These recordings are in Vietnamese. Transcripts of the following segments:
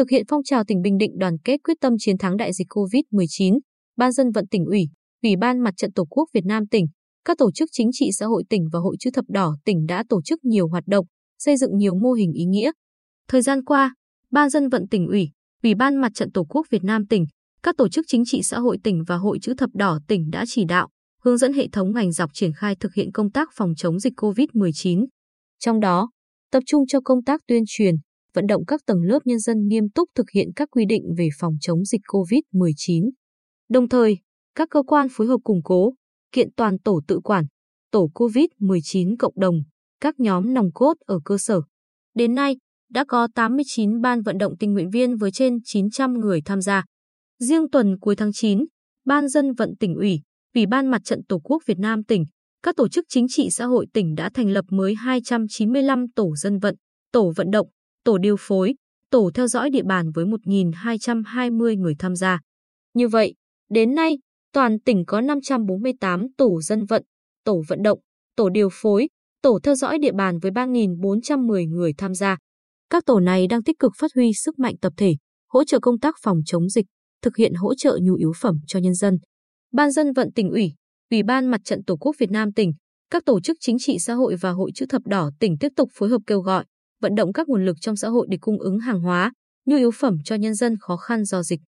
Thực hiện phong trào tỉnh Bình Định đoàn kết quyết tâm chiến thắng đại dịch COVID-19, Ban dân vận tỉnh ủy, Ủy ban Mặt trận Tổ quốc Việt Nam tỉnh, các tổ chức chính trị xã hội tỉnh và Hội chữ thập đỏ tỉnh đã tổ chức nhiều hoạt động, xây dựng nhiều mô hình ý nghĩa. Thời gian qua, Ban dân vận tỉnh ủy, Ủy ban Mặt trận Tổ quốc Việt Nam tỉnh, các tổ chức chính trị xã hội tỉnh và Hội chữ thập đỏ tỉnh đã chỉ đạo, hướng dẫn hệ thống ngành dọc triển khai thực hiện công tác phòng chống dịch COVID-19. Trong đó, tập trung cho công tác tuyên truyền, vận động các tầng lớp nhân dân nghiêm túc thực hiện các quy định về phòng chống dịch COVID-19. Đồng thời, các cơ quan phối hợp củng cố, kiện toàn tổ tự quản, tổ COVID-19 cộng đồng, các nhóm nòng cốt ở cơ sở. Đến nay, đã có 89 ban vận động tình nguyện viên với trên 900 người tham gia. Riêng tuần cuối tháng 9, Ban dân vận tỉnh ủy, Ủy ban Mặt trận Tổ quốc Việt Nam tỉnh, các tổ chức chính trị xã hội tỉnh đã thành lập mới 295 tổ dân vận, tổ vận động, tổ điều phối, tổ theo dõi địa bàn với 1.220 người tham gia. Như vậy, đến nay, toàn tỉnh có 548 tổ dân vận, tổ vận động, tổ điều phối, tổ theo dõi địa bàn với 3.410 người tham gia. Các tổ này đang tích cực phát huy sức mạnh tập thể, hỗ trợ công tác phòng chống dịch, thực hiện hỗ trợ nhu yếu phẩm cho nhân dân. Ban dân vận tỉnh ủy, Ủy ban Mặt trận Tổ quốc Việt Nam tỉnh, các tổ chức chính trị xã hội và Hội chữ thập đỏ tỉnh tiếp tục phối hợp kêu gọi, vận động các nguồn lực trong xã hội để cung ứng hàng hóa, nhu yếu phẩm cho nhân dân khó khăn do dịch.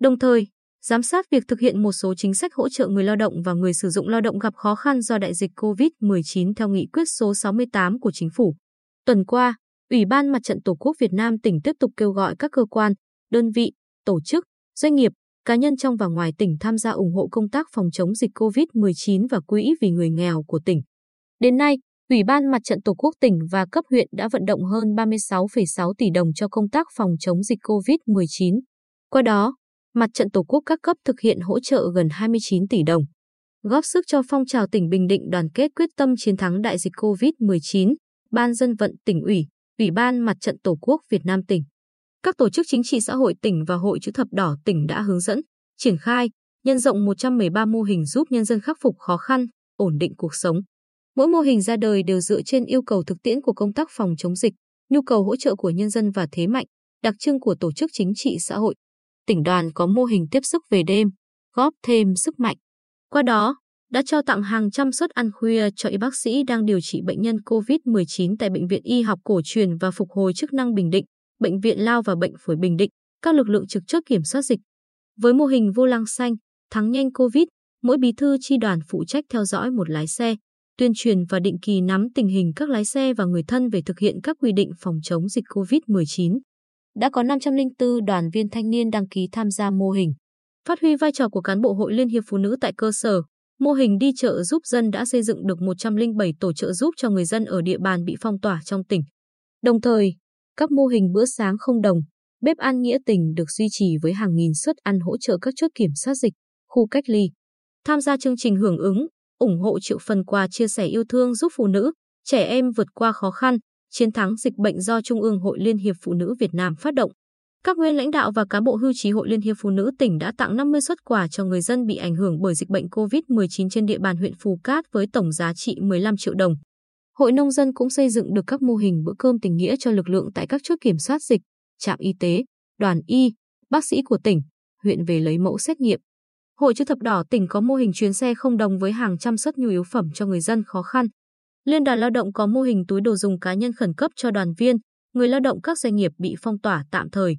Đồng thời, giám sát việc thực hiện một số chính sách hỗ trợ người lao động và người sử dụng lao động gặp khó khăn do đại dịch COVID-19 theo nghị quyết số 68 của chính phủ. Tuần qua, Ủy ban Mặt trận Tổ quốc Việt Nam tỉnh tiếp tục kêu gọi các cơ quan, đơn vị, tổ chức, doanh nghiệp, cá nhân trong và ngoài tỉnh tham gia ủng hộ công tác phòng chống dịch COVID-19 và quỹ vì người nghèo của tỉnh. Đến nay, Ủy ban Mặt trận Tổ quốc tỉnh và cấp huyện đã vận động hơn 36,6 tỷ đồng cho công tác phòng chống dịch COVID-19. Qua đó, Mặt trận Tổ quốc các cấp thực hiện hỗ trợ gần 29 tỷ đồng, góp sức cho phong trào tỉnh Bình Định đoàn kết quyết tâm chiến thắng đại dịch COVID-19, Ban dân vận tỉnh ủy, Ủy ban Mặt trận Tổ quốc Việt Nam tỉnh. Các tổ chức chính trị xã hội tỉnh và Hội chữ thập đỏ tỉnh đã hướng dẫn, triển khai, nhân rộng 113 mô hình giúp nhân dân khắc phục khó khăn, ổn định cuộc sống. Mỗi mô hình ra đời đều dựa trên yêu cầu thực tiễn của công tác phòng chống dịch, nhu cầu hỗ trợ của nhân dân và thế mạnh, đặc trưng của tổ chức chính trị xã hội. Tỉnh đoàn có mô hình tiếp sức về đêm, góp thêm sức mạnh. Qua đó, đã trao tặng hàng trăm suất ăn khuya cho y bác sĩ đang điều trị bệnh nhân COVID-19 tại Bệnh viện Y học cổ truyền và phục hồi chức năng Bình Định, Bệnh viện Lao và Bệnh phổi Bình Định, các lực lượng trực chốt kiểm soát dịch. Với mô hình vô lăng xanh, thắng nhanh COVID, mỗi bí thư chi đoàn phụ trách theo dõi một lái xe, tuyên truyền và định kỳ nắm tình hình các lái xe và người thân về thực hiện các quy định phòng chống dịch COVID-19. Đã có 504 đoàn viên thanh niên đăng ký tham gia mô hình. Phát huy vai trò của cán bộ Hội Liên hiệp Phụ nữ tại cơ sở, mô hình đi chợ giúp dân đã xây dựng được 107 tổ trợ giúp cho người dân ở địa bàn bị phong tỏa trong tỉnh. Đồng thời, các mô hình bữa sáng không đồng, bếp ăn nghĩa tình được duy trì với hàng nghìn suất ăn hỗ trợ các chốt kiểm soát dịch, khu cách ly. Tham gia chương trình hưởng ứng, ủng hộ triệu phần quà chia sẻ yêu thương giúp phụ nữ, trẻ em vượt qua khó khăn, chiến thắng dịch bệnh do Trung ương Hội Liên hiệp Phụ nữ Việt Nam phát động. Các nguyên lãnh đạo và cán bộ hưu trí Hội Liên hiệp Phụ nữ tỉnh đã tặng 50 suất quà cho người dân bị ảnh hưởng bởi dịch bệnh COVID-19 trên địa bàn huyện Phù Cát với tổng giá trị 15 triệu đồng. Hội nông dân cũng xây dựng được các mô hình bữa cơm tình nghĩa cho lực lượng tại các chốt kiểm soát dịch, trạm y tế, đoàn y, bác sĩ của tỉnh, huyện về lấy mẫu xét nghiệm. Hội chữ thập đỏ tỉnh có mô hình chuyến xe không đồng với hàng trăm suất nhu yếu phẩm cho người dân khó khăn. Liên đoàn lao động có mô hình túi đồ dùng cá nhân khẩn cấp cho đoàn viên, người lao động các doanh nghiệp bị phong tỏa tạm thời.